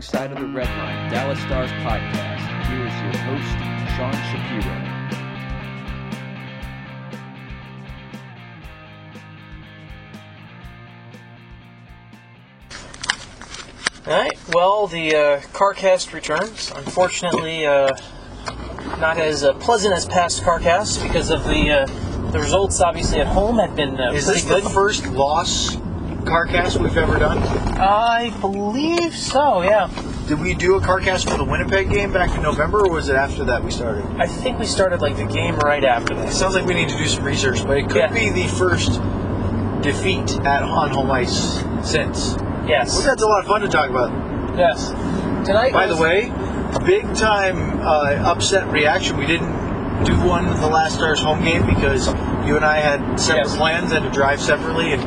the Wrong Side of the Red Line Dallas Stars podcast. Here is your host, Sean Shapiro. All right. Well, the uh, CarCast returns. Unfortunately, uh, not as uh, pleasant as past CarCasts because of the uh, the results. Obviously, at home had been uh, Is pretty this good. the first loss CarCast we've ever done? I believe so. Yeah. Did we do a CarCast for the Winnipeg game back in November, or was it after that we started? I think we started like the game right after It this. sounds like we need to do some research, but it could Yeah. be the first defeat at on home ice since. Yes. Well, that's a lot of fun to talk about. Yes. Tonight. By the way, big time uh, upset reaction. We didn't do one of the last Stars home game because you and I had separate Yes. plans and to drive separately, and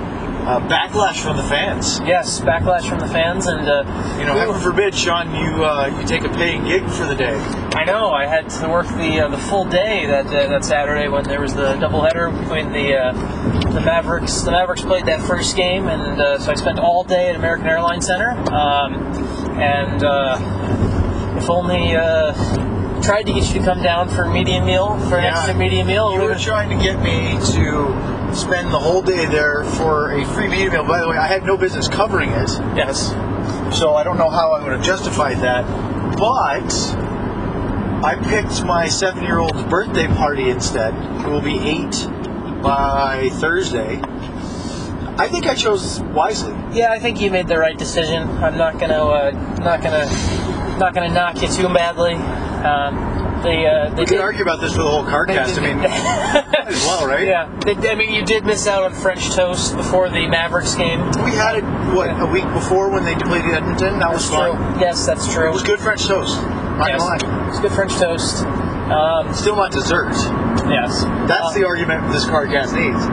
uh, backlash from the fans. Yes. Backlash from the fans, and uh, You know, heaven forbid, Sean, you uh, you take a paying gig for the day. I know I had to work the uh, the full day that uh, that Saturday when there was the doubleheader between the uh, the Mavericks. The Mavericks played that first game, and uh, so I spent all day at American Airlines Center. Um, and uh, if only uh, tried to get you to come down for a medium meal for an Yeah. extra medium meal. You were trying to get me to spend the whole day there for a free media meal. By the way, I had no business covering it, yes. so I don't know how I would have justified that. But I picked my seven-year-old's birthday party instead. It will be eight by Thursday. I think I chose wisely. Yeah, I think you made the right decision. I'm not gonna uh, not gonna not gonna knock you too badly. Um, they uh, they We could argue about this for the whole car they cast. I mean, as well, right? Yeah, they, I mean, you did miss out on French toast before the Mavericks game. We had it what a week before when they played Edmonton. That was true. fun. Yes, that's true. It was good French toast. Not Yes. gonna lie. It's good French toast. Um, Still not dessert. yes. That's the argument this CarCast needs.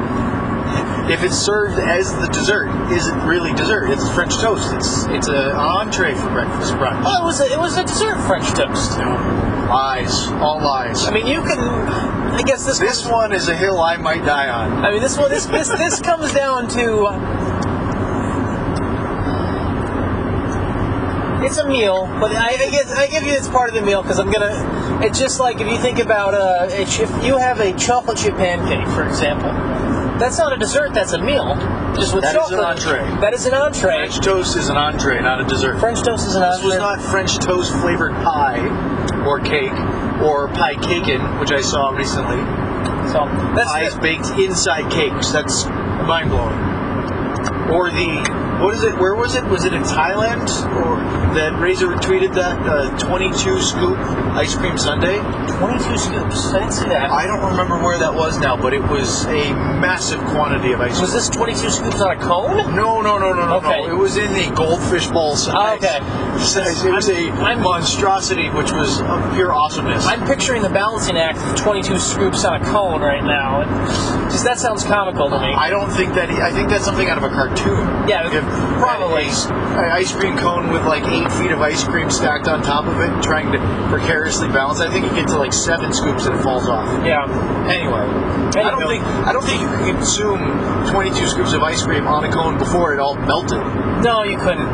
If it's served as the dessert, is it really dessert? It's French toast. It's it's an entree for breakfast brunch. Well, it was a, it was a dessert French toast. Lies, all lies. I mean, you can. I guess this. this one is a hill I might die on. I mean, this one. This this this comes down to. It's a meal, but I, I guess I give you it's part of the meal because I'm gonna. It's just like if you think about uh, if you have a chocolate chip pancake, for example, that's not a dessert. That's a meal, just with chocolate. That is an chocolate. entree. That is an entree. French toast is an entree, not a dessert. French toast is an entree. This was not French toast flavored pie or cake or pie caken, which I saw recently. so that's Pies baked inside cakes. That's mind blowing. Or the what is it? Where was it? Was it in Thailand? Or that Razor tweeted that uh, 22 scoop ice cream sundae? 22 scoops. I didn't see that. I don't remember where that was now, but it was a massive quantity of ice cream. was this 22 scoops on a cone? No, no, no, no, no, Okay. no. It was in the goldfish ball size. Okay. size. It was a I'm- monstrosity, which was of pure awesomeness. I'm picturing the balancing act of 22 scoops on a cone right now. Just that sounds comical to me. I don't think that. I think that's something out of a cartoon. Yeah, If- probably. An ice cream cone with like eight feet of ice cream stacked on top of it, trying to precariously balance. I think you get to like seven scoops and it falls off. yeah. Anyway, I don't think I don't think you could consume 22 scoops of ice cream on a cone before it all melted No, you couldn't.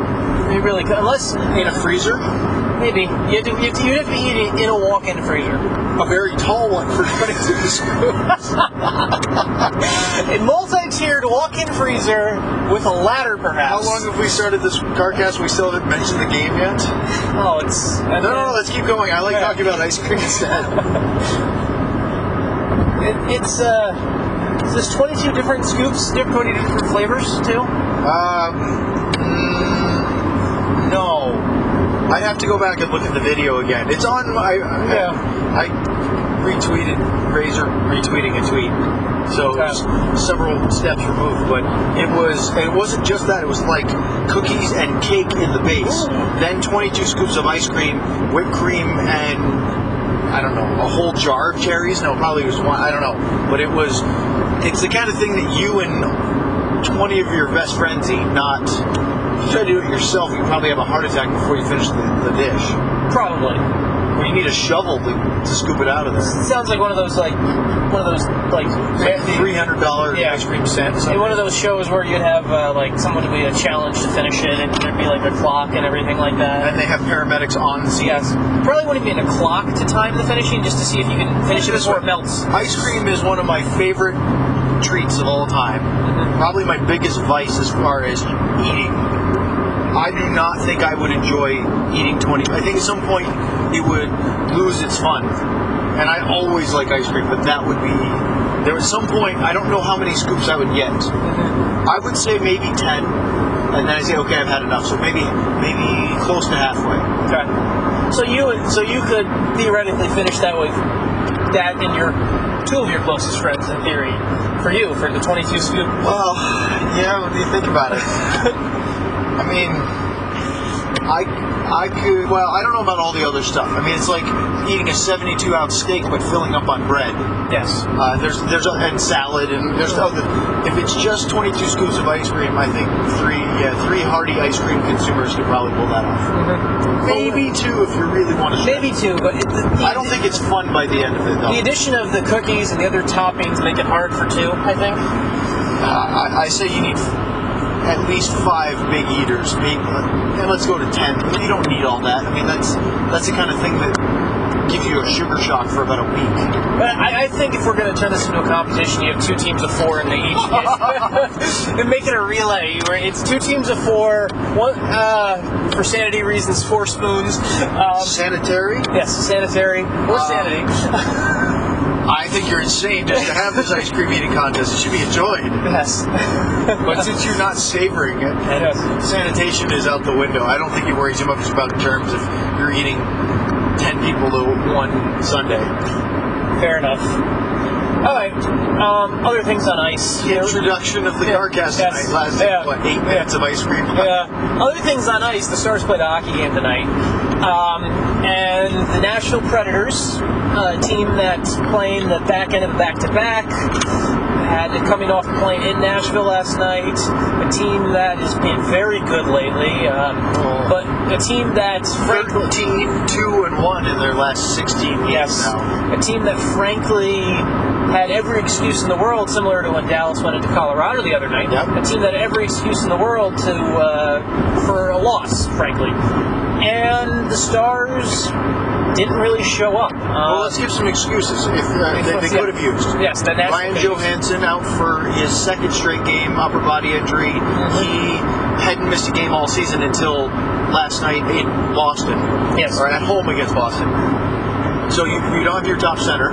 You really could. Unless, in a freezer. maybe. You have to, you have to, you'd have to eat it in a walk in freezer. A very tall one for 22 scoops. A multi tiered walk in freezer with a ladder, perhaps. How long have we started this CarCast? We still haven't mentioned the game yet. Oh, it's. No, no, no. Let's keep going. I like Yeah. talking about ice cream instead. It, it's, uh. Is this 22 different scoops, 22 different flavors, too? Um, mm, no. I'd have to go back and look at the video again. It's on my. Yeah. I retweeted Razor retweeting a tweet, so several steps removed. But it was. It wasn't just that. It was like cookies and cake in the base, then 22 scoops of ice cream, whipped cream, and I don't know, a whole jar of cherries. No, probably was one. I don't know, but it was. It's the kind of thing that you and 20 of your best friends eat, not. Try to do it yourself, you probably have a heart attack before you finish the, the dish. Probably. You need a shovel to, to scoop it out of there. Sounds like one of those like one of those like Three hundred dollar Yeah. ice cream set. one of those shows where you'd have uh, like someone to be a challenge to finish it, and there'd be like a clock and everything like that. and they have paramedics on scene. Yes, probably wouldn't be in a clock to time the finishing, just to see if you can finish it before way. it melts. Ice cream is one of my favorite treats of all time. Probably my biggest vice as far as eating. I do not think I would enjoy eating 20. I think at some point it would lose its fun. And I always like ice cream, but that would be. There was some point, I don't know how many scoops I would get. Mm-hmm. I would say maybe 10. And then I say, okay, I've had enough. So maybe maybe close to halfway. Okay. So you would, so you could theoretically finish that with that and your two of your closest friends in theory. For you, for the 22 scoop. Well, yeah, what do you think about it? I mean, I I could. Well, I don't know about all the other stuff. I mean, it's like eating a 72 ounce steak but filling up on bread. Yes. Uh, there's there's a, and salad and there's other. If it's just 22 scoops of ice cream, I think three yeah three hearty ice cream consumers could probably pull that off. Maybe two if you really want to. Maybe two, but it, the, I don't think it's fun by the end of it though. the addition of the cookies and the other toppings make it hard for two. I think. Uh, I, I say you need at least five big eaters, maybe, and let's go to ten. You don't need all that. I mean, that's that's the kind of thing that gives you a sugar shock for about a week. But I, I think if we're going to turn this into a competition, you have two teams of four and they each get, and make it a relay where it's two teams of four. One uh, for sanity reasons, four spoons. Um, Sanitary? yes, sanitary or sanity. I think you're insane just to have this ice cream eating contest. It should be enjoyed. yes. But since you're not savoring it, Yes. sanitation is out the window. I don't think you worry too much about germs if you're eating ten people to one Sunday. Fair enough. All right. Um, other things on ice. The introduction of the Yeah. CarCast Yes. tonight lasted Yeah. what eight Yeah. minutes of ice cream. Yeah. Other things on ice. The Stars played a hockey game tonight, um, and the Nashville Predators, a team that's playing the back end of the back-to-back, had it coming off playing in Nashville last night. A team that has been very good lately, um, but a team that's frankly 13, 2 and 1 in their last 16 games Yes. now. A team that frankly had every excuse in the world, similar to when Dallas went into Colorado the other night. Yep. A team that had every excuse in the world to uh, for a loss, frankly. And the Stars didn't really show up. Uh, Well, let's give some excuses if uh, they, they could have used. Yes, then that's Ryan Johansen out for his second straight game, upper body injury. Mm-hmm. He hadn't missed a game all season until last night in Boston. Yes. Or at home against Boston. So you, you don't have your top center.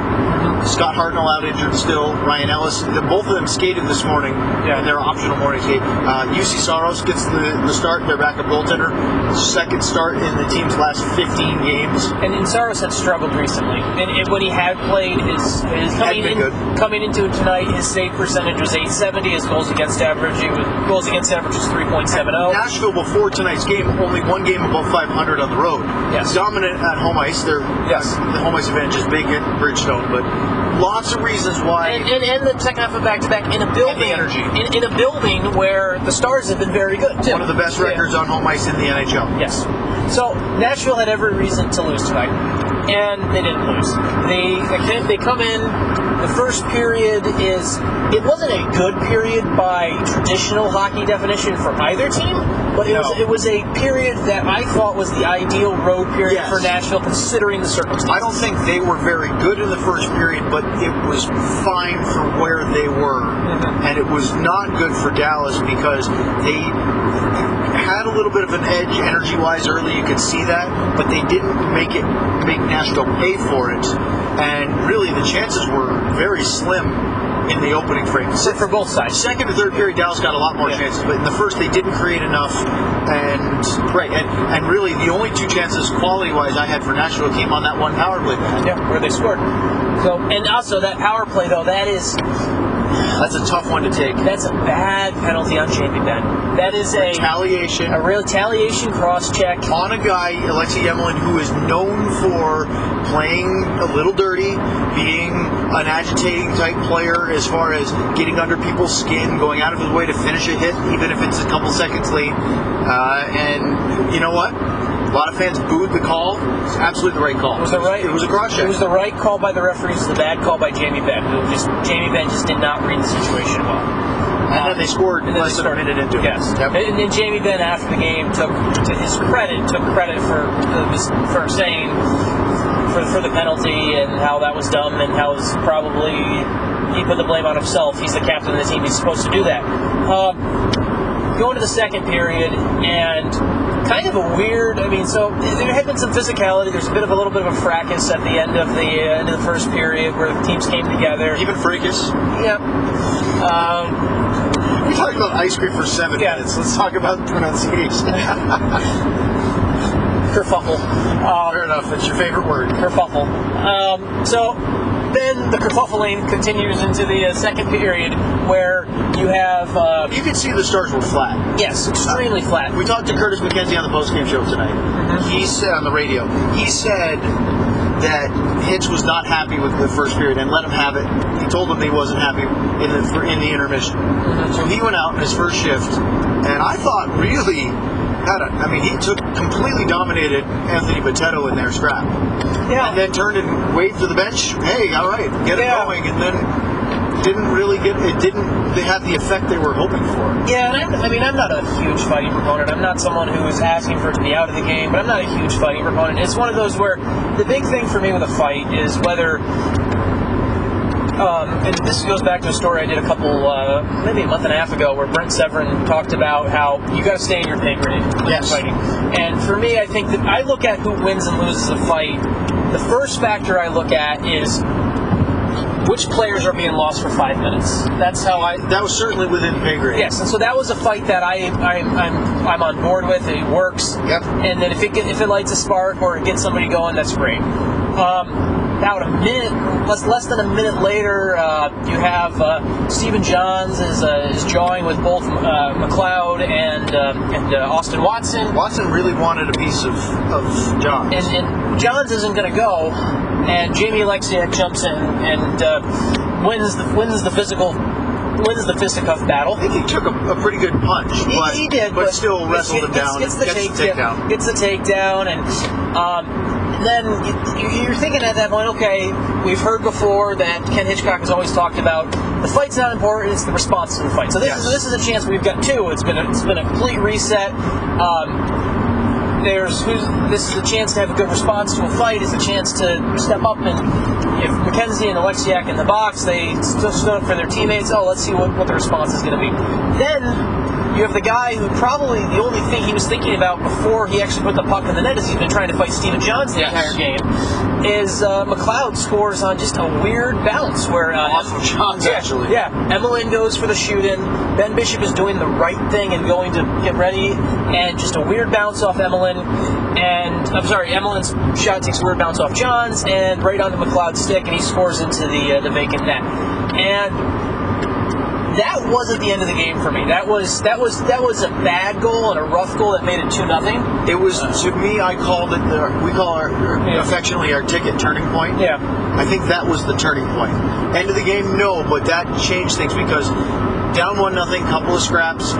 Scott Hartnell out injured still. Ryan Ellis. Both of them skated this morning Yeah. in their optional morning skate. Uh, Juuse Saros gets the, the start, their backup goaltender. Second start in the team's last 15 games. And Insaros had struggled recently, and, and when he had played, his, his coming in, good. coming into tonight, his save percentage was 870. His goals against average, he was, goals against average was 3.70. Nashville before tonight's game, only one game above 500 on the road. Yes. Dominant at home ice. They're, Yes. The home ice advantage is big at Bridgestone, but lots of reasons why. And, and, and the second half of back to back in a building, energy. In, in a building where the Stars have been very good too. one of the best Yeah. records on home ice in the NHL. Yes. So Nashville had every reason to lose tonight, and they didn't lose. They they, they come in. The first period is it wasn't a good period by traditional hockey definition for either team, but it was it was a period that I thought was the ideal road period Yes. for Nashville considering the circumstances. I don't think they were very good in the first period, but it was fine for where they were. Mm-hmm. And it was not good for Dallas because they had a little bit of an edge energy wise early, you could see that, but they didn't make it make Nashville pay for it. And really the chances were very slim in the opening frame. for, for both sides. Second and third period, Dallas got a lot more Yeah. chances, but in the first they didn't create enough. And right, and, and really the only two chances quality wise I had for Nashville came on that one power play. Yeah, where they scored. So and also that power play though that is That's a tough one to take. that's a bad penalty on Jamie Benn. That is a Retaliation a retaliation cross check. on a guy, Alexei Emelin, who is known for playing a little dirty, being an agitating type player as far as getting under people's skin, going out of his way to finish a hit, even if it's a couple seconds late. Uh, and you know what? Lot of fans booed the call. It's absolutely the right call. It was the right. It was a cross check. It was the right call by the referees. The bad call by Jamie Benn. Who just Jamie Benn just did not read the situation well. and then they scored And then less they than a started- minute into it. Yes. Yep. And then Jamie Benn after the game took, to his credit, took credit for uh, for saying for for the penalty and how that was dumb and how it's probably he put the blame on himself. He's the captain of the team. He's supposed to do that. Um, going to the second period and kind of a weird. I mean, so there had been some physicality. There's a bit of a little bit of a fracas at the end of the uh, end of the first period where the teams came together. Even Fracas. Yep. Um, We talked about ice cream for seven Yeah. minutes. Let's talk about pronunciation. kerfuffle. Um, Fair enough. It's your favorite word. kerfuffle. Um, so then the kerfuffling continues into the uh, second period where you have, uh, You could see the stars were flat. yes, extremely flat. We talked to Curtis McKenzie on the postgame show tonight. Mm-hmm. He said on the radio, he said that Hitch was not happy with the first period and let him have it. He told him he wasn't happy in the in the intermission. Mm-hmm. So he went out in his first shift, and I thought really had a. I mean, he took completely dominated Anthony Bitetto in their scrap, Yeah. and then turned and waved to the bench. Hey, all right, get Yeah. it going, and then. Didn't really get it. Didn't they had the effect they were hoping for? Yeah, and I'm, I mean, I'm not a huge fighting proponent. I'm not someone who is asking for it to be out of the game, but I'm not a huge fighting proponent. It's one of those where the big thing for me with a fight is whether. Um, and this goes back to a story I did a couple, uh, maybe a month and a half ago, where Brent Severin talked about how you got to stay in your pay grade when Yes. you're fighting. And for me, I think that I look at who wins and loses a fight. The first factor I look at is which players are being lost for five minutes. That's how I That was certainly within pay grade. Yes, and so that was a fight that I I'm I'm, I'm on board with. It works. Yep. And then if it get, if it lights a spark or it gets somebody going, that's great. Um, about a minute, less less than a minute later, uh, you have uh, Stephen Johns is uh, is jawing with both uh, McLeod and um, and uh, Austin Watson. Watson really wanted a piece of, of John. And, and Johns isn't going to go, and Jamie Oleksiak jumps in and uh, wins the wins the physical wins the fisticuff battle. I think he took a, a pretty good punch, He, but, he did, but, still wrestled gets, him down. Gets, gets the, gets take, the takedown. Gets the takedown, and um, then you- you're thinking at that point, okay, we've heard before that Ken Hitchcock has always talked about the fight's not important; it's the response to the fight. So this, Yes. is, this is a chance we've got two. It's been a, it's been a complete reset. Um, there's who's, this is a chance to have a good response to a fight. It's a chance to step up and if McKenzie and Oleksiak in the box, they still stood up for their teammates. Oh, let's see what, what the response is going to be. Then you have the guy who probably the only thing he was thinking about before he actually put the puck in the net is he's been trying to fight Stephen Johns the Yes. entire game. Is uh, McLeod scores on just a weird bounce where uh, Off of Johns, yeah, actually. Yeah, Emelin goes for the shoot in. Ben Bishop is doing the right thing and going to get ready, and just a weird bounce off Emelin. And I'm sorry, Emelin's shot takes a weird bounce off John's and right onto McLeod's stick, and he scores into the uh, the vacant net. And that wasn't the end of the game for me. That was that was that was a bad goal and a rough goal that made it two nothing. It was to me. I called it. The, we call our Yeah. affectionately our ticket turning point. Yeah. I think that was the turning point. End of the game, no, but that changed things because down one nothing, couple of scraps,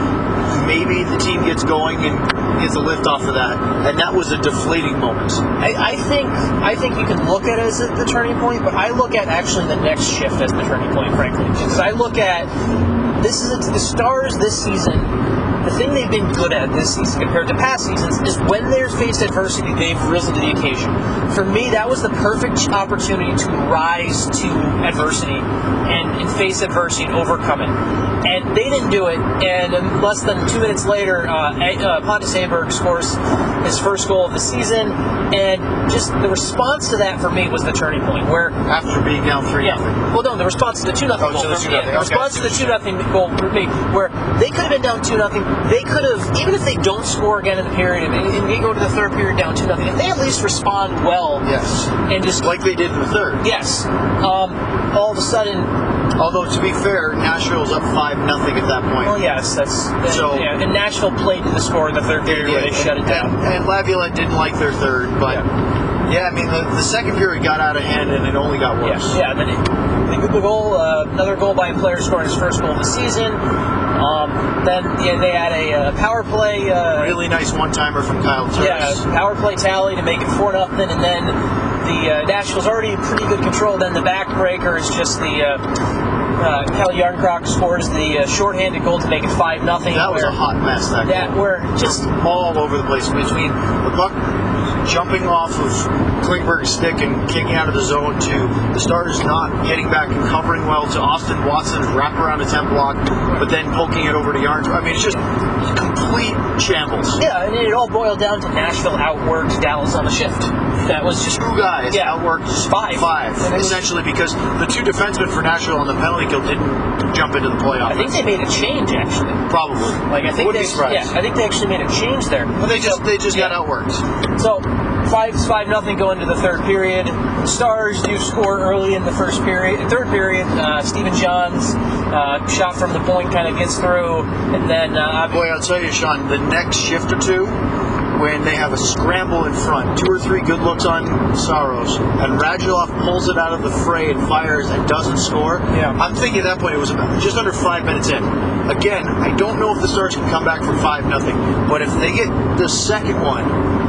maybe the team gets going and gets a lift off of that, and that was a deflating moment. I, I think I think you can look at it as the turning point, but I look at actually the next shift as the turning point, frankly, because I look at this is the Stars this season. The thing they've been good at this season compared to past seasons is when they've faced adversity, they've risen to the occasion. For me, that was the perfect opportunity to rise to adversity and, and face adversity and overcome it. And they didn't do it. And less than two minutes later, uh, uh, Pontus Aberg scores his first goal of the season. And just the response to that for me was the turning point, where After being down three yeah. Well, no, the response to the two nothing Oh, goal. to the for 2-0, me, the okay. response to the two nothing goal for me, where they could have been down two nothing. They could have, even if they don't score again in the period, and, and they go to the third period down two nothing. If they at least respond well, Yes, and just like they did in the third. yes, um, all of a sudden, Although to be fair, Nashville was up five nothing at that point. well, yes, that's So- yeah. And Nashville played to the score in the third period where they shut it down. And, and Laviolette didn't like their third, but Yeah, I mean the, the second period got out of hand and it only got worse. Yeah, yeah. Then it, the goal, uh, another goal by a player scoring his first goal of the season. Um, then yeah, they had a uh, power play. Uh, Really nice one timer from Kyle Turris. yeah, power play tally to make it four nothing, and then the uh, Nashville's already in pretty good control. Then the backbreaker is just the uh, uh, Calle Jarnkrok scores the uh, shorthanded goal to make it five nothing. That was a hot mess. That, That goal. were just all over the place between the puck jumping off of Klingberg's stick and kicking out of the zone to the Stars not getting back and covering well to Austin Watson's wraparound attempt block, but then poking it over to Yarns. I mean, it's just complete shambles. yeah, and it all boiled down to Nashville outworked Dallas on the shift. That was just Two guys Yeah. outworked Five. five it was- essentially because the two defensemen for Nashville on the penalty kill didn't jump into the playoff. I think they made a change actually. probably. Like I think Would they, yeah, I think they actually made a change there. But they just they just got Yeah. outworked. So five five nothing going into the third period. Stars do score early in the first period. Third period, uh, Stephen Johns uh, shot from the point kind of gets through, and then uh, Boy, I'll tell you, Sean, the next shift or two, when they have a scramble in front, two or three good looks on Saros, and Radulov pulls it out of the fray and fires and doesn't score. Yeah. I'm thinking at that point it was about just under five minutes in. Again, I don't know if the Stars can come back from five nothing, but if they get the second one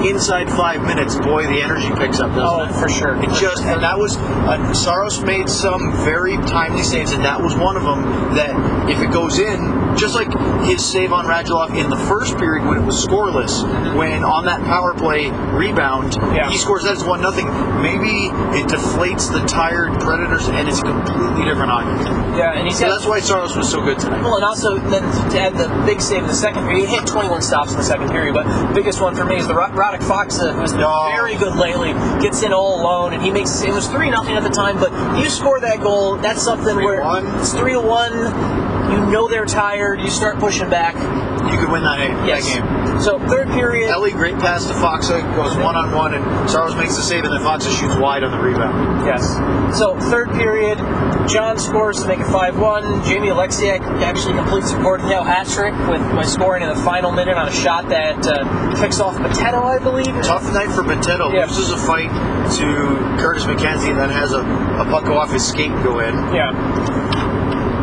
inside five minutes, boy, the energy picks up, doesn't Oh, it? for sure. It just and that was uh, Saros made some very timely saves, and that was one of them. That if it goes in, just like his save on Radulov in the first period when it was scoreless, mm-hmm. when on that power play rebound, Yeah. he scores that as one nothing. Maybe it deflates the tired Predators, and it's a completely different hockey. yeah, and he's So got that's why Saros was so good tonight. Well, and also then to add the big save in the second period, he hit 21 stops in the second period, but biggest one for me is the Rod- Radek Faksa, uh, who's been Oh. very good lately, gets in all alone, and he makes it was three nothing at the time, but you score that goal, that's something where 3-1. it's three to one. You know they're tired. You start pushing back. You could win that, that Yes. game. So third period. Elie, great pass to Faksa, goes one on one, and Saros makes the save, and then Faksa shoots wide on the rebound. Yes. So third period, John scores to make it 5-1. Jamie Oleksiak actually completes a Gordon Howe hat trick with by scoring in the final minute on a shot that uh, kicks off Mateno, I believe. Tough night for Bitetto. Yeah. Loses a fight to Curtis McKenzie and then has a, a puck off his skate go in. Yeah.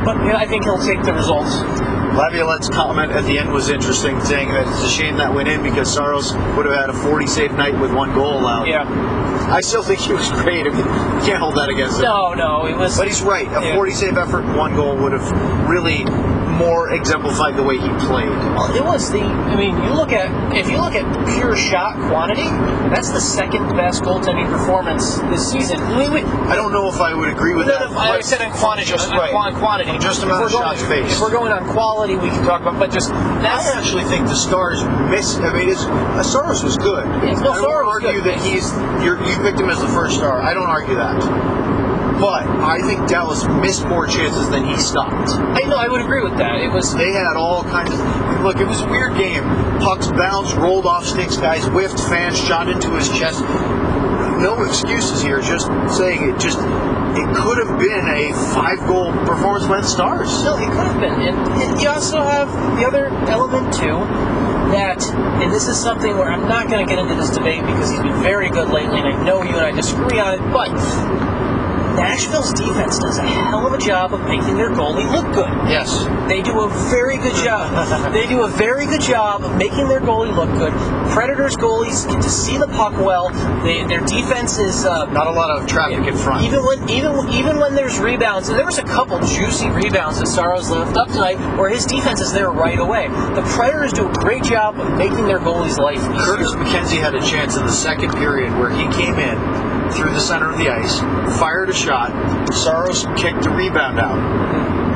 But yeah, I think he'll take the results. Laviolette's comment at the end was interesting, saying that it's a shame that went in because Saros would have had a 40 save night with one goal allowed. Yeah. I still think he was great. I mean, you can't hold that against him. No, no, it was. But he's right. A Yeah. 40 save effort, one goal would have really more exemplified the way he played. Well, it was the. I mean, you look at if you look at pure shot quantity, that's the second best goaltending performance this season. We, we, I don't know if I would agree with No, that. no, I said on quantity. Just on, right. on quantity. Just amount of going- shots faced. If we're going on quality, we can talk about. But just that's I actually think the Stars miss. I mean, it's, uh, Saros was good. Yes, no, I don't Saros was argue good. that he's you're, you picked him as the first star. I don't argue that. But I think Dallas missed more chances than he stopped. I know I would agree with that. It was They had all kinds of look. It was a weird game. Pucks bounced, rolled off sticks, guys whiffed, fans shot into his chest. No excuses here. Just saying it. Just it could have been a five-goal performance by the Stars. no, it could have been. And you also have the other element too that, and this is something where I'm not going to get into this debate because he's been very good lately, and I know you and I disagree on it, but. Nashville's defense does a hell of a job of making their goalie look good. Yes. They do a very good job. they do a very good job of making their goalie look good. Predators goalies get to see the puck well. They, their defense is uh, Not a lot of traffic in front. even when even even when there's rebounds, and there was a couple juicy rebounds that Saros left up tonight, where his defense is there right away. The Predators do a great job of making their goalies' life easier. Curtis McKenzie had a chance in the second period where he came in through the center of the ice, fired a shot. Saros kicked the rebound out.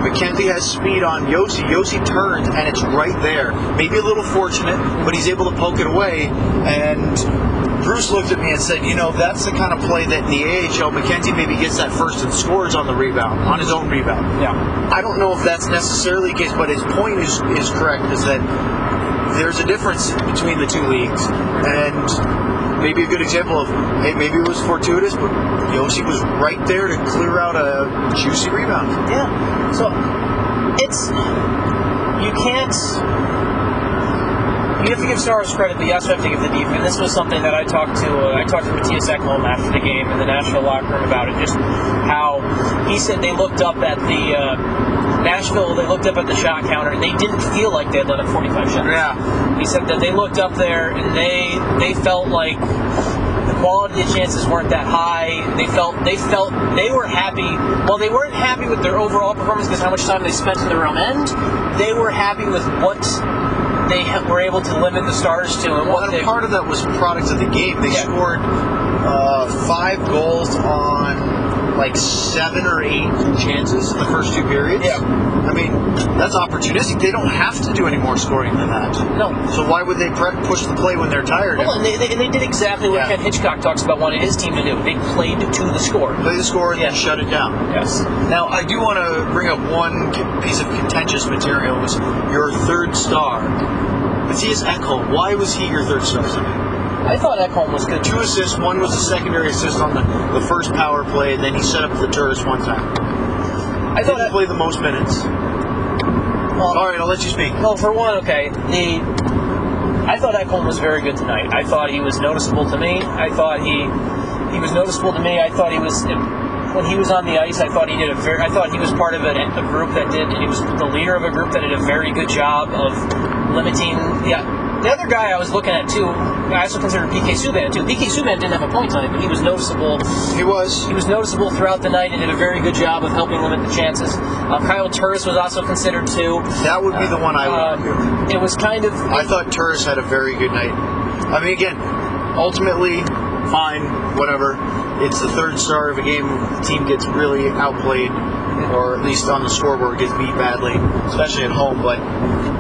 McKenzie has speed on Juuse. Juuse turns and it's right there. Maybe a little fortunate, but he's able to poke it away. And Bruce looked at me and said, "You know, that's the kind of play that in the AHL, McKenzie maybe gets that first and scores on the rebound, on his own rebound." Yeah. I don't know if that's necessarily the case, but his point is, is correct, is that there's a difference between the two leagues. And maybe a good example of, hey, maybe it was fortuitous, but Juuse was right there to clear out a juicy rebound. Yeah. So it's you can't you have to give Stars credit, but you also have to give the defense. This was something that I talked to uh, I talked to Mattias Ekholm after the game in the Nashville locker room about it. Just how he said they looked up at the uh, Nashville, they looked up at the shot counter and they didn't feel like they had let up 45 shots. Yeah. He said that they looked up there and they they felt like the quality of the chances weren't that high. They felt they felt they were happy. Well, they weren't happy with their overall performance because how much time they spent in their own end. They were happy with what they were able to limit the stars to and Well, what and part of that was product of the game. They Yeah. scored uh, five goals on like seven or eight chances in the first two periods. Yeah. I mean, that's opportunistic. They don't have to do any more scoring than that. no. So why would they pre- push the play when they're tired? Well, and they, they, they did exactly what Yeah. Ken Hitchcock talks about wanting his team to do. They played to the score. Play the score and Yeah. then shut it down. Yes. Now, I do want to bring up one piece of contentious material. Was your third star, Mattias Ekholm? Why was he your third star? I thought Ekholm was good. Two assists. One was a secondary assist on the, the first power play, and then he set up the Turris one time. I thought. he played the most minutes. well, All right, I'll let you speak. Well, for one, okay, the I thought Ekholm was very good tonight. I thought he was noticeable to me. I thought he he was noticeable to me. I thought he was when he was on the ice. I thought he did a very. I thought he was part of a, a group that did. He was the leader of a group that did a very good job of limiting. Yeah. The other guy I was looking at too, I also considered PK Subban too. PK Subban didn't have a point on tonight, but he was noticeable He was. he was noticeable throughout the night and did a very good job of helping limit the chances. Uh, Kyle Turris was also considered too. That would be the one I would. Um, it was kind of. I thought Turris had a very good night. I mean, again, ultimately, fine, whatever. It's the third star of a game. The team gets really outplayed, or at least on the scoreboard gets beat badly, especially at home. But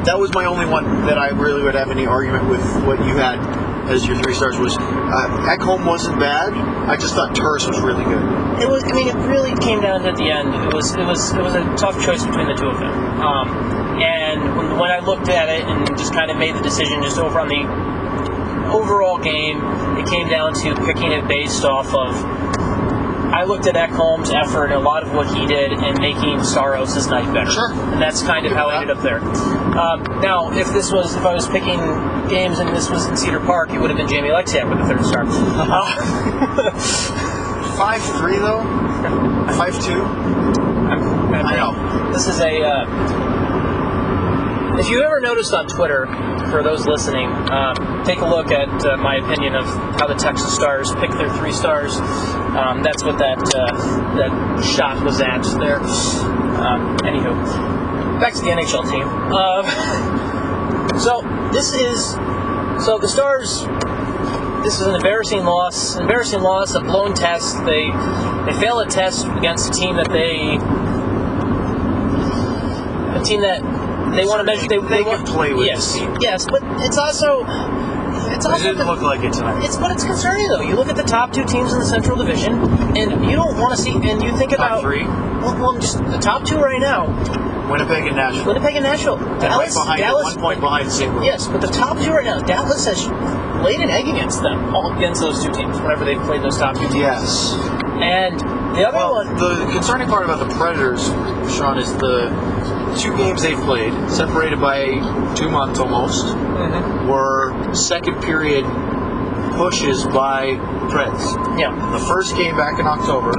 that was my only one that I really would have any argument with what you had as your three stars was. Uh, home wasn't bad. I just thought Turris was really good. It was. I mean, it really came down to at the end. It was. It was. It was a tough choice between the two of them. Um, and when, when I looked at it and just kind of made the decision, just over on the overall game, it came down to picking it based off of. I looked at Ekholm's effort and a lot of what he did in making Saros' night better. Sure. And that's kind of how I ended up there. Um, now, if this was, if I was picking games and this was in Cedar Park, it would have been Jamie Oleksiak with the third star. Uh, Five three though. Five two. I know. This is a. Uh, if you ever noticed on Twitter, for those listening, um, take a look at uh, my opinion of how the Texas Stars pick their three stars. Um, that's what that uh, that shot was at there. Um, anywho, back to the NHL team. Um, so this is so the Stars. This is an embarrassing loss. Embarrassing loss. A blown test. They they fail a test against a team that they a team that they want to measure. They, They want can play with yes, yes, but it's also it's It also didn't look like it tonight. it's but it's concerning though. You look at the top two teams in the Central Division, and you don't want to see. And you think about three? Well, well, just the top two right now: Winnipeg and Nashville. Winnipeg and Nashville. And right Dallas, behind Dallas, one point behind St. Louis. Yes, but the top two right now, Dallas has laid an egg against them, all against those two teams whenever they've played those top two teams. Yes. And the other Well, one, the concerning part about the Predators, Sean, is the two games they've played, separated by two months almost, mm-hmm. were second period pushes by Preds. yeah, The first game back in October,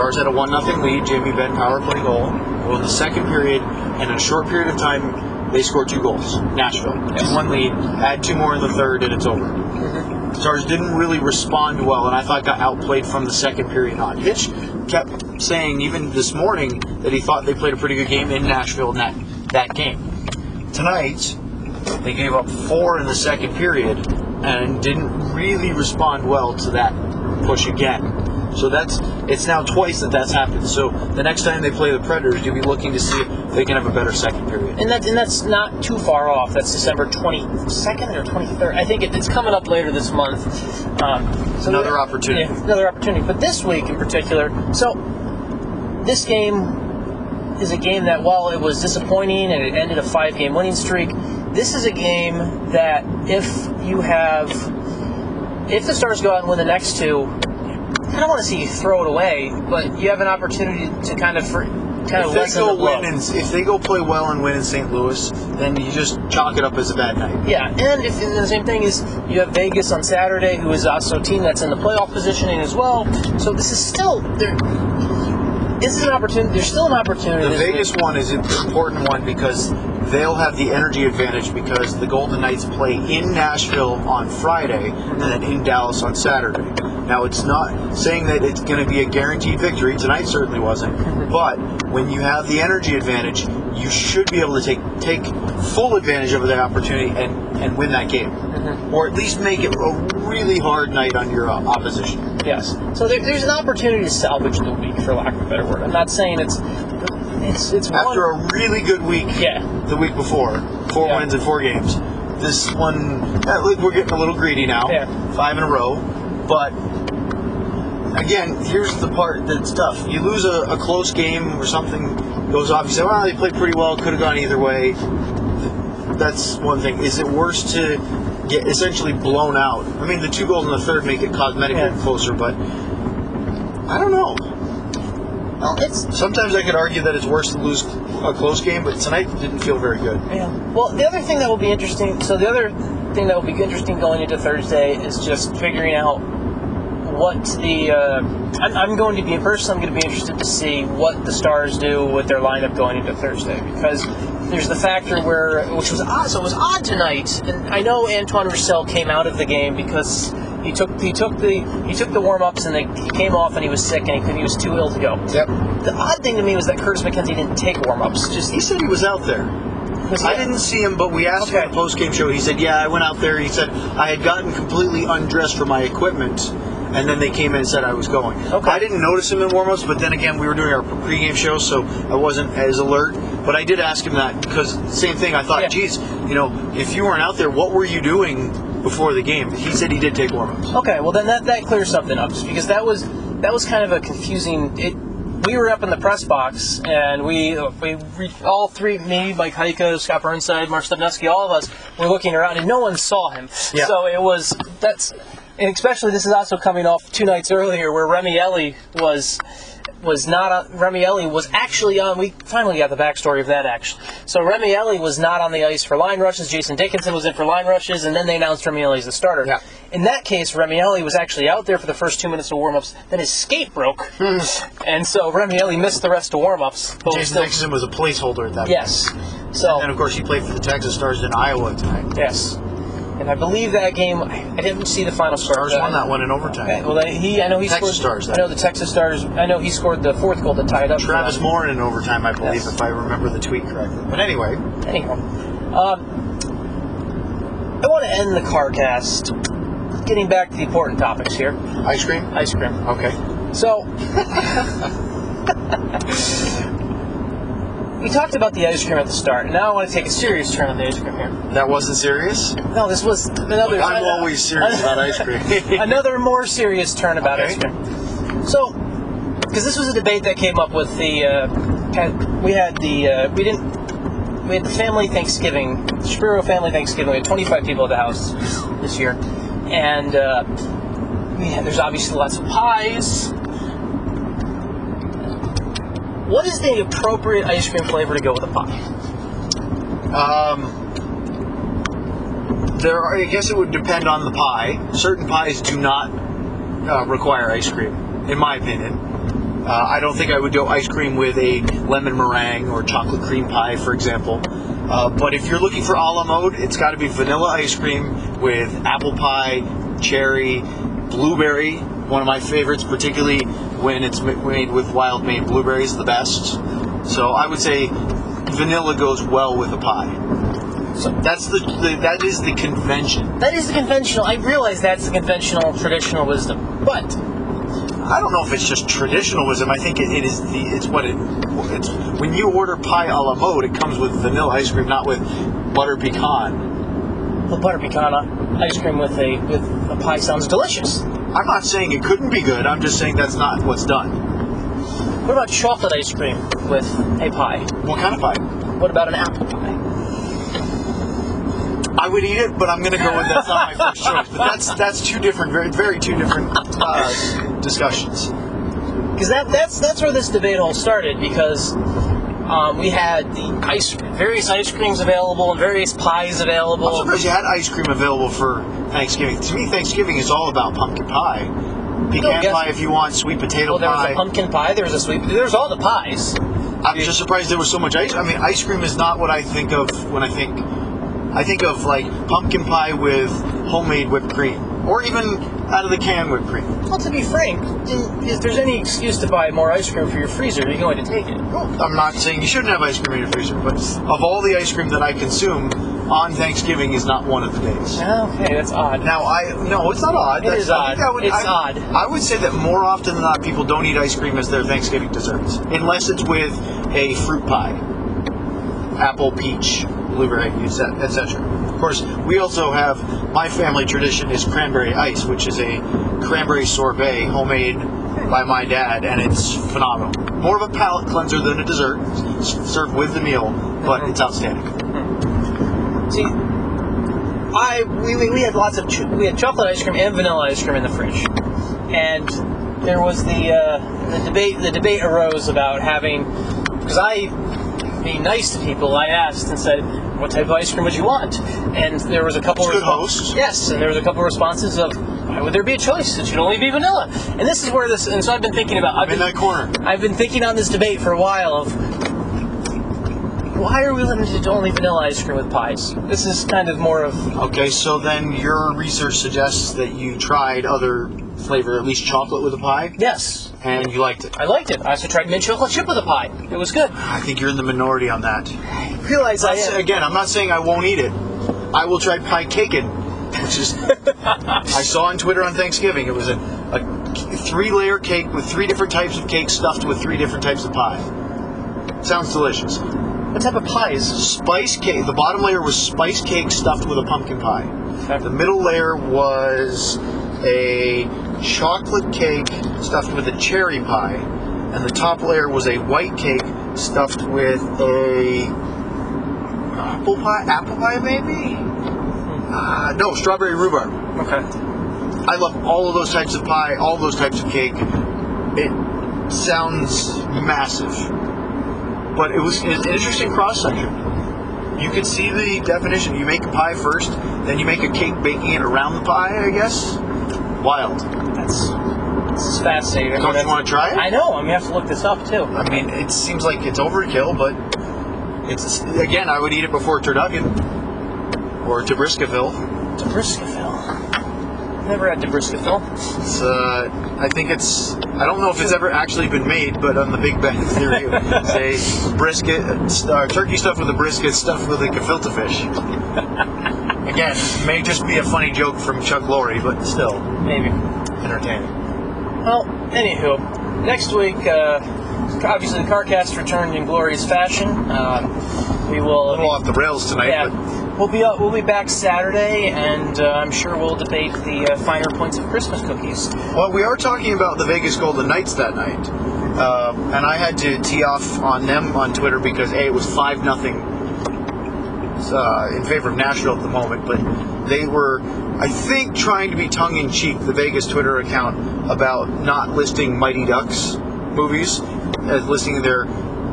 Stars had a 1 0 lead, Jamie Benn power play goal. Well, in the second period, and in a short period of time, they scored two goals. Nashville, 2 1 lead, add two more in the third, and it's over. Mm-hmm. Stars didn't really respond well, and I thought got outplayed from the second period on. Hitch kept saying, even this morning, that he thought they played a pretty good game in Nashville in that, that game. Tonight, they gave up four in the second period and didn't really respond well to that push again. So that's it's now twice that that's happened. So the next time they play the Predators, you'll be looking to see they can have a better second period. and that and that's not too far off. That's December twenty second or twenty third. I think it, it's coming up later this month. Um, so Another opportunity. Yeah, another opportunity. But this week in particular, so this game is a game that while it was disappointing and it ended a five game winning streak, this is a game that if you have if the Stars go out and win the next two, I don't want to see you throw it away, but you have an opportunity to kind of for, kind of If they go the blow. win and if they go play well and win in St. Louis, then you just chalk it up as a bad night. Yeah, and if and the same thing is you have Vegas on Saturday, who is also a team that's in the playoff positioning as well. So this is still there. This is an opportunity. There's still an opportunity. The Vegas week. one is an important one because they'll have the energy advantage because the Golden Knights play in Nashville on Friday and then in Dallas on Saturday. Now, it's not saying that it's going to be a guaranteed victory. Tonight certainly wasn't. But when you have the energy advantage, you should be able to take take full advantage of that opportunity and, and win that game. Or at least make it a really hard night on your uh, opposition. Yes. So there, there's an opportunity to salvage the week, for lack of a better word. I'm not saying it's it's it's After one, a really good week yeah. the week before, four Yeah. wins in four games. This one, we're getting a little greedy now. Yeah. Five in a row. But again, here's the part that's tough. You lose a, a close game or something goes off. You say, well, they played pretty well. Could have gone either way. That's one thing. Is it worse to get essentially blown out? I mean, the two goals in the third make it cosmetically Yeah. closer, but I don't know. Well, it's Sometimes I could argue that it's worse to lose a close game, but tonight didn't feel very good. Yeah. Well, the other thing that will be interesting. So the other thing that will be interesting going into Thursday is just figuring out what the. Uh, I'm, I'm going to be in person. I'm going to be interested to see what the Stars do with their lineup going into Thursday because there's the factor where, which was odd. So it was odd tonight, and I know Antoine Roussel came out of the game because. He took he took the he took the warm ups and they, he came off and he was sick and he, he was too ill to go. Yep. The odd thing to me was that Curtis McKenzie didn't take warm ups. Just He said he was out there. I didn't see him, but we asked him Okay. at the post game show. He said, "Yeah, I went out there." He said, "I had gotten completely undressed for my equipment, and then they came in and said I was going." Okay. I didn't notice him in warm-ups, but then again, we were doing our pregame show, so I wasn't as alert. But I did ask him that because same thing. I thought, Yeah. "Geez, you know, if you weren't out there, what were you doing before the game?" He said he did take warm-ups. Okay, well then that, that clears something up, just because that was that was kind of a confusing. It we were up in the press box and we we, all three me, Mike Heika, Scott Burnside, Mark Stepneski, all of us were looking around and no one saw him. Yeah. So it was that's and especially this is also coming off two nights earlier where Remi Elie was was not on, was actually on. We finally got the backstory of that actually. So Remi Elie was not on the ice for line rushes. Jason Dickinson was in for line rushes, and then they announced Remi Elie as the starter. Yeah. In that case, Remi Elie was actually out there for the first two minutes of warm-ups. Then his skate broke, hmm. and so Remi Elie missed the rest of warm-ups. Jason still, Dixon was a placeholder at that. yes. So And of course, he played for the Texas Stars in Iowa tonight. yes, and I believe that game. I didn't see the final score. Stars won that one in overtime. Okay, well, he I know he Texas scored. Stars, I know the Texas Stars. I know he scored the fourth goal to tie it up. Travis them. Morin in overtime, I believe, Yes. if I remember the tweet correctly. But anyway, Anyhow, um, I want to end the car cast. Getting back to the important topics here. ice cream. Ice cream. Okay. So, we talked about the ice cream at the start, and now I want to take a serious turn on the ice cream here. That wasn't serious. No, this was another. I'm always serious about ice cream. another more serious turn about Okay. ice cream. So, because this was a debate that came up with the, uh, had, we had the, uh, we didn't, we had the family Thanksgiving, Shapiro family Thanksgiving. We had 25 people at the house this year, and uh, we had, there's obviously lots of pies. What is the appropriate ice cream flavor to go with a pie? Um, there are, I guess it would depend on the pie. Certain pies do not uh, require ice cream, in my opinion. Uh, I don't think I would go ice cream with a lemon meringue or chocolate cream pie, for example. Uh, but if you're looking for a la mode, it's got to be vanilla ice cream with apple pie, cherry, blueberry. One of my favorites, particularly when it's made with wild made blueberries, the best. So I would say vanilla goes well with a pie. So That's the, the that is the convention. that is the conventional. I realize that's the conventional, traditional wisdom, but I don't know if it's just traditionalism. I think it, it is the it's what it it's when you order pie a la mode, it comes with vanilla ice cream, not with butter pecan. Well, butter pecan ice cream with a with a pie sounds delicious. I'm not saying it couldn't be good. I'm just saying that's not what's done. What about chocolate ice cream with a pie? What kind of pie? What about an apple pie? I would eat it, but I'm gonna go with that's not my first choice. But that's that's two different, very very two different uh, discussions. because that that's that's where this debate all started because um, we had the ice various ice creams available and various pies I'm available. surprised you had ice cream available for Thanksgiving. To me, Thanksgiving is all about pumpkin pie. Pecan yeah. pie if you want, sweet potato Well, there was pie. a pumpkin pie. There was a sweet. There's all the pies. I'm just surprised there was so much ice. I mean, ice cream is not what I think of when I think. I think of like pumpkin pie with homemade whipped cream, or even out of the can whipped cream. Well, to be frank, if there's any excuse to buy more ice cream for your freezer, you're going to take it. I'm not saying you shouldn't have ice cream in your freezer, but of all the ice cream that I consume on Thanksgiving is not one of the days. Okay, that's odd. Now I no, it's not odd. It That's- is odd. I would- It's I- odd. I would say that more often than not, people don't eat ice cream as their Thanksgiving desserts, unless it's with a fruit pie, apple, peach, blueberry, etc. Of course, we also have my family tradition is cranberry ice, which is a cranberry sorbet homemade by my dad, and it's phenomenal. More of a palate cleanser than a dessert, served with the meal, but it's outstanding. See, I we, we, we had lots of ch- we had chocolate ice cream and vanilla ice cream in the fridge, and there was the uh, the debate the debate arose about having because I being nice to people I asked and said what type of ice cream would you want and there was a couple Good respon- host. yes and there was a couple responses of why would there be a choice it should only be vanilla and this is where this and so I've been thinking about I've been, that corner. I've been thinking on this debate for a while of why are we limited to only vanilla ice cream with pies? This is kind of more of Okay, so then your research suggests that you tried other flavor, at least chocolate with a pie, yes. And you liked it. I liked it. I also tried mint chocolate chip with a pie. It was good. I think you're in the minority on that. Realize I I am. again, I'm not saying I won't eat it. I will try pie caking, which is I saw on Twitter on Thanksgiving. It was a, a three-layer cake with three different types of cake stuffed with three different types of pie. Sounds delicious. What type of pie is Spice cake. The bottom layer was spice cake stuffed with a pumpkin pie. The middle layer was a chocolate cake stuffed with a cherry pie, and the top layer was a white cake stuffed with a apple pie. Apple pie, maybe? Uh, no, strawberry rhubarb. Okay. I love all of those types of pie, all those types of cake. It sounds massive, but it was an interesting cross section. You could see the definition. You make a pie first, then you make a cake baking it around the pie. I guess. Wild. That's this is fascinating. Don't you want to try it? I know. I'm gonna have to look this up too. I mean, it seems like it's overkill, but it's again. I would eat it before turducken or Tabriscoville. Debriscoville. Never had Debriscoville. It's, uh, I think it's. I don't know if it's ever actually been made, but on the Big Bang Theory, a brisket, uh, turkey stuffed with a brisket stuffed with a gefilte fish. Again, may just be a funny joke from Chuck Lorre, but still Maybe. entertaining. Well, anywho, next week, uh, obviously the CarCast returned in glorious fashion. Uh, we will. A little off the rails tonight, Yeah, but we'll be uh, we'll be back Saturday, and uh, I'm sure we'll debate the uh, finer points of Christmas cookies. Well, we are talking about the Vegas Golden Knights that night, uh, and I had to tee off on them on Twitter because a it was five nothing uh, in favor of Nashville at the moment, but they were, I think, trying to be tongue in cheek. The Vegas Twitter account about not listing Mighty Ducks movies as listing their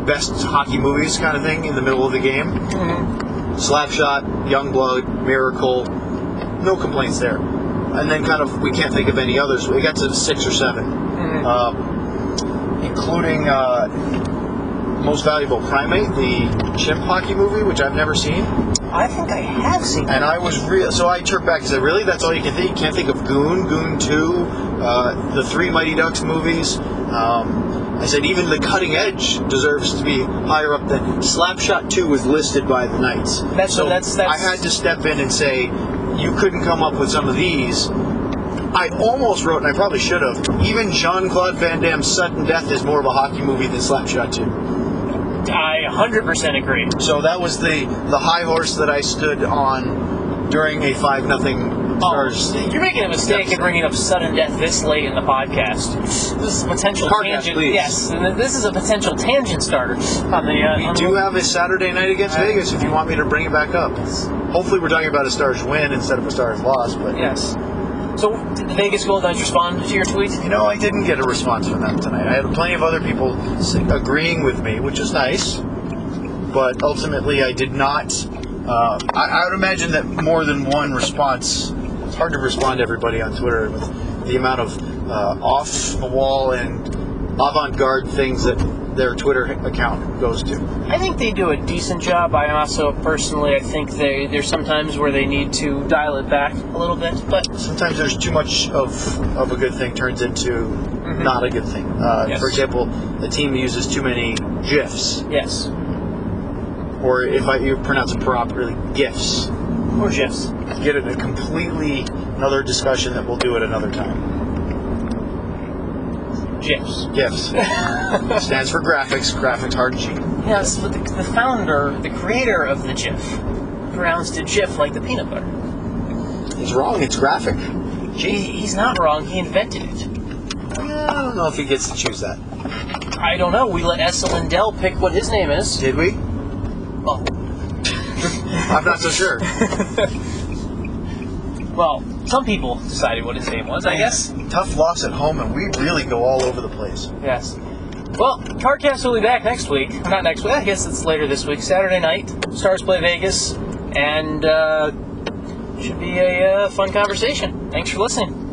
best hockey movies kind of thing in the middle of the game. Slapshot, Youngblood, Miracle, no complaints there. And then kind of we can't think of any others. We got to six or 7 um, including uh, Most Valuable Primate, the chimp hockey movie, which I've never seen. I think I have seen. And I was real, so I chirped back and said, "Really? That's all you can think? You can't think of Goon, Goon Two, uh, the three Mighty Ducks movies." Um, I said, "Even The Cutting Edge deserves to be higher up than Slapshot Two was listed by the Knights." That's- so that's- that's- I had to step in and say, "You couldn't come up with some of these." I almost wrote, and I probably should have. Even Jean Claude Van Damme's Sudden Death is more of a hockey movie than Slapshot Two. I 100% agree. So that was the the high horse that I stood on during a five nothing stars. Oh, you're making a mistake in bringing up sudden death this late in the podcast. This is a potential Podcast, tangent. please. Yes, and this is a potential tangent starter on the. Uh, We on do the- have a Saturday night against Vegas if you want me to bring it back up. Hopefully, we're talking about a Stars win instead of a Stars loss. But Yes. So, did the Vegas Golden Knights respond to your tweet? You know, I didn't get a response from them tonight. I had plenty of other people agreeing with me, which is nice. But ultimately, I did not. Uh, I, I would imagine that more than one response. It's hard to respond to everybody on Twitter with the amount of uh, off the wall and avant garde things that their Twitter account goes to. I think they do a decent job. I also personally, I think they there's sometimes where they need to dial it back a little bit, but Sometimes there's too much of, of a good thing turns into not a good thing. Uh, Yes. For example, the team uses too many GIFs, yes, or if I, you pronounce it properly, GIFs. or gifs. get it a completely another discussion that we'll do at another time. GIFs. GIFs stands for graphics. Graphics hard cheat. Yes, but the, the founder, the creator of the GIF, pronounced it GIF like the peanut butter. He's wrong. It's graphic. Gee, he's not wrong. He invented it. I don't know if he gets to choose that. I don't know. We let Esa Lindell pick what his name is. Did we? Well, I'm not so sure. well, some people decided what his name was. I guess. Tough loss at home, and we really go all over the place. Yes. Well, CarCast will be back next week. Not next week. I guess it's later this week. Saturday night. Stars play Vegas, and uh, should be a uh, fun conversation. Thanks for listening.